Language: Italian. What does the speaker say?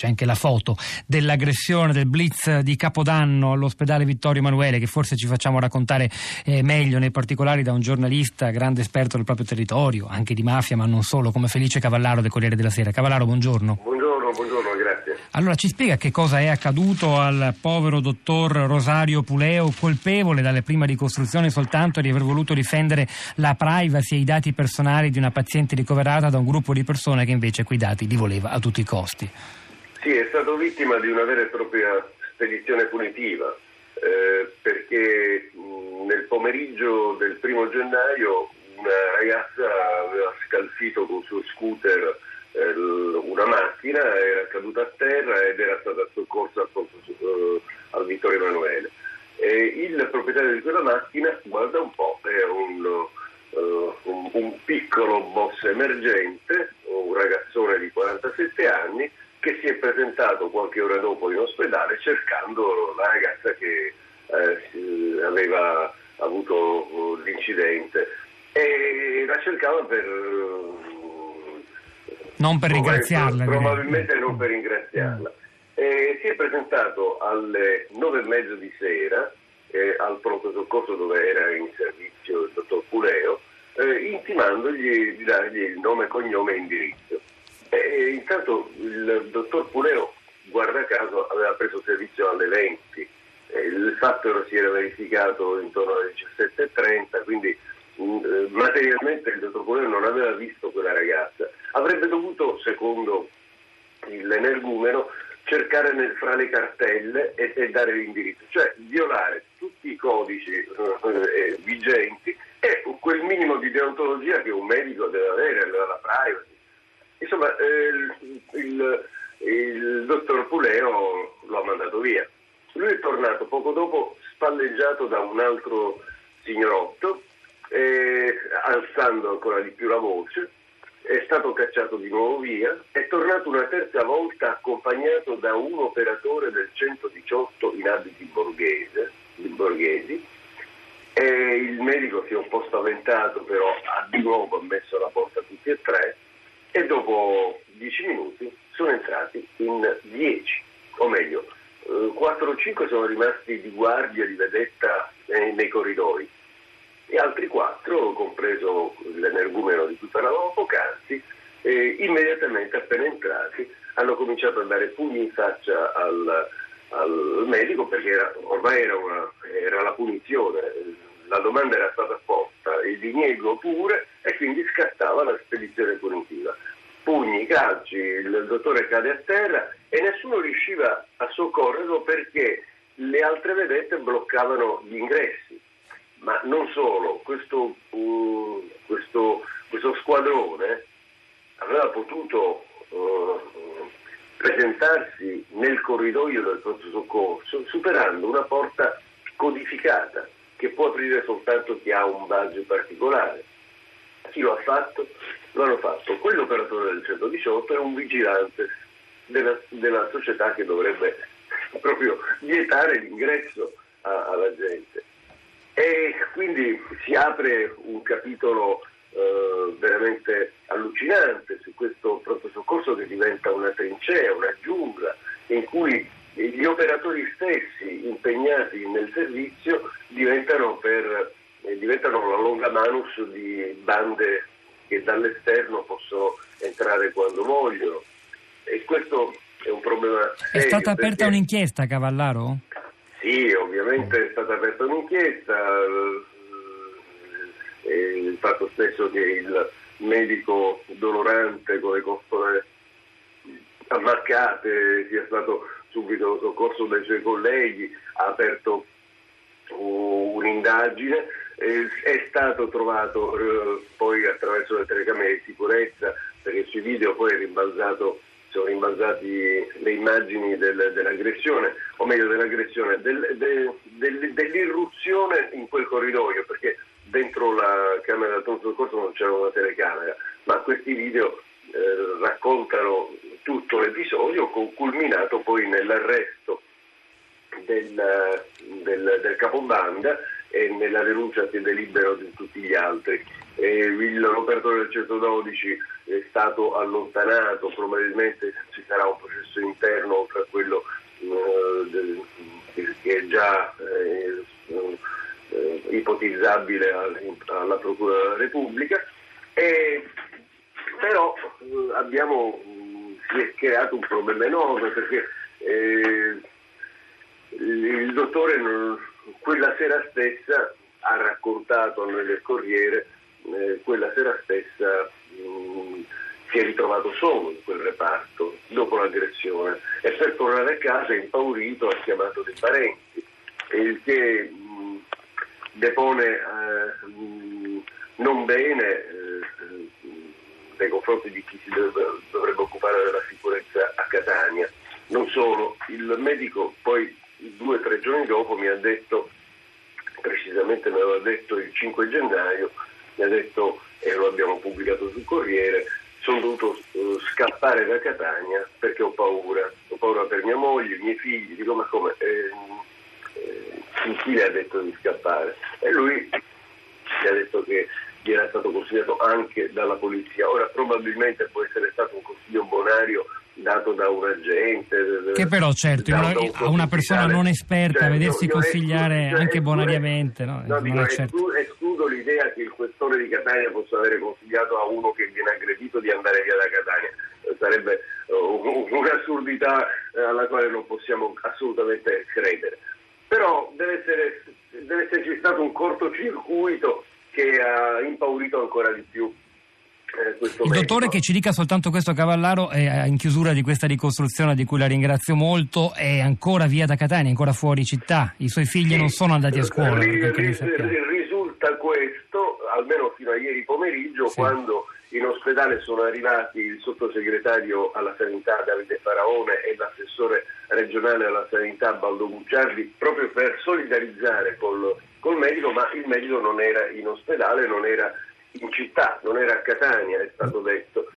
C'è anche la foto dell'aggressione del blitz di Capodanno all'ospedale Vittorio Emanuele, che forse ci facciamo raccontare eh, meglio nei particolari da un giornalista grande esperto del proprio territorio, anche di mafia, ma non solo, come Felice Cavallaro del Corriere della Sera. Cavallaro, buongiorno. Buongiorno, buongiorno, grazie. Allora, ci spiega che cosa è accaduto al povero dottor Rosario Puleo, colpevole dalle prime ricostruzioni soltanto di aver voluto difendere la privacy e i dati personali di una paziente ricoverata da un gruppo di persone che invece quei dati li voleva a tutti i costi. Sì, è stato vittima di una vera e propria spedizione punitiva, eh, perché mh, nel pomeriggio del primo gennaio una ragazza aveva scalfito con il suo scooter eh, una macchina, era caduta a terra ed era stata soccorsa eh, al Vittorio Emanuele. E il proprietario di quella macchina, guarda un po', è un, uh, un, un piccolo boss emergente, un ragazzone di 47 anni, che si è presentato qualche ora dopo in ospedale cercando la ragazza che eh, aveva avuto l'incidente. E la cercava per non per ringraziarla probabilmente non per ringraziarla. E si è presentato alle nove e mezzo di sera eh, al pronto soccorso dove era in servizio il dottor Puleo eh, intimandogli di dargli il nome, cognome e indirizzo e intanto il dottor Puleo, guarda caso, aveva preso servizio alle 20. Il fatto si era verificato intorno alle 17.30, quindi mm, eh, materialmente il dottor Puleo non aveva visto quella ragazza. Avrebbe dovuto, secondo l'energumeno, cercare nel, fra le cartelle e, e, dare l'indirizzo, cioè violare tutti i codici eh, vigenti e quel minimo di deontologia che un medico deve avere, la privacy Insomma, eh, il, il, dottor Puleo lo ha mandato via. Lui è tornato poco dopo spalleggiato da un altro signorotto, eh, alzando ancora di più la voce, è stato cacciato di nuovo via, è tornato una terza volta accompagnato da un operatore del 118 in abiti borghese, borghesi, e il medico si è un po' spaventato, però ha di nuovo messo alla porta tutti e tre e dopo dieci minuti sono entrati in dieci, o meglio, eh, 4 o 5 sono rimasti di guardia, di vedetta eh, nei corridoi e altri quattro, compreso l'energumeno di cui parlavamo poc'anzi, eh, immediatamente appena entrati hanno cominciato a dare pugni in faccia al, al medico perché era, ormai era, una, era la punizione, la domanda era stata posta, il diniego pure e quindi scattava la spedizione punitiva. Calci, il dottore cade a terra e nessuno riusciva a soccorrerlo perché le altre vedette bloccavano gli ingressi. Ma non solo, questo, uh, questo, questo squadrone aveva potuto uh, presentarsi nel corridoio del pronto soccorso superando una porta codificata che può aprire soltanto chi ha un badge particolare. Chi lo ha fatto? Lo hanno fatto quell'operatore del 118 è un vigilante della, della società che dovrebbe proprio vietare l'ingresso a, alla gente. E quindi si apre un capitolo eh, veramente allucinante su questo pronto soccorso che diventa una trincea, una giungla in cui gli operatori stessi impegnati nel servizio diventano, per, eh, diventano la longa manus di bande che dall'esterno possono entrare quando vogliono. E questo è un problema. Serio è stata aperta perché... un'inchiesta, Cavallaro? Sì, ovviamente è stata aperta un'inchiesta. Eh, il fatto stesso che il medico dolorante con le costole ammaccate sia stato subito soccorso dai suoi colleghi, ha aperto un'indagine, è stato trovato eh, poi attraverso le telecamere di sicurezza, perché sui video poi sono rimbalzati le immagini del, dell'aggressione, o meglio dell'aggressione, del, del, del, dell'irruzione in quel corridoio, perché dentro la camera del pronto soccorso non c'era una telecamera, ma questi video eh, raccontano tutto l'episodio culminato poi nell'arresto del, del, del capobanda e nella denuncia che delibero di tutti gli altri. E l'operatore del 112 è stato allontanato, probabilmente ci sarà un processo interno oltre a quello eh, che è già eh, eh, ipotizzabile alla Procura della Repubblica, e, però eh, abbiamo, si è creato un problema enorme perché eh, il dottore non, quella sera stessa ha raccontato del Corriere, eh, quella sera stessa mh, si è ritrovato solo in quel reparto dopo l'aggressione e per tornare a casa impaurito ha chiamato dei parenti, il che mh, depone eh, mh, non bene eh, nei confronti di chi si dovrebbe, dovrebbe occupare della sicurezza a Catania. Non solo, il medico poi due o tre giorni dopo mi ha detto, precisamente me l'ha detto il 5 gennaio, mi ha detto, e lo abbiamo pubblicato sul Corriere, sono dovuto uh, scappare da Catania perché ho paura, ho paura per mia moglie, i miei figli, dico ma come, eh, eh, chi le ha detto di scappare? E lui mi ha detto che gli era stato consigliato anche dalla polizia, ora probabilmente può essere stato un consiglio bonario dato da un agente. Che però certo una, a una persona non esperta cioè, vedersi consigliare escludo, anche bonariamente. No, no dico, certo. escludo, l'idea che il questore di Catania possa avere consigliato a uno che viene aggredito di andare via da Catania. Sarebbe uh, un'assurdità eh, alla quale non possiamo assolutamente credere. Però deve, essere, deve esserci stato un cortocircuito che ha impaurito ancora di più eh, il dottore che ci dica soltanto questo Cavallaro è in chiusura di questa ricostruzione di cui la ringrazio molto è ancora via da Catania, ancora fuori città, i suoi figli sì, non sono andati a scuola. Ri, ri, risulta questo, almeno fino a ieri pomeriggio, sì. quando in ospedale sono arrivati il sottosegretario alla sanità Davide Faraone e l'assessore regionale alla sanità Baldo Bucciardi proprio per solidarizzare col, col medico, ma il medico non era in ospedale, non era in città, non era a Catania, è stato detto.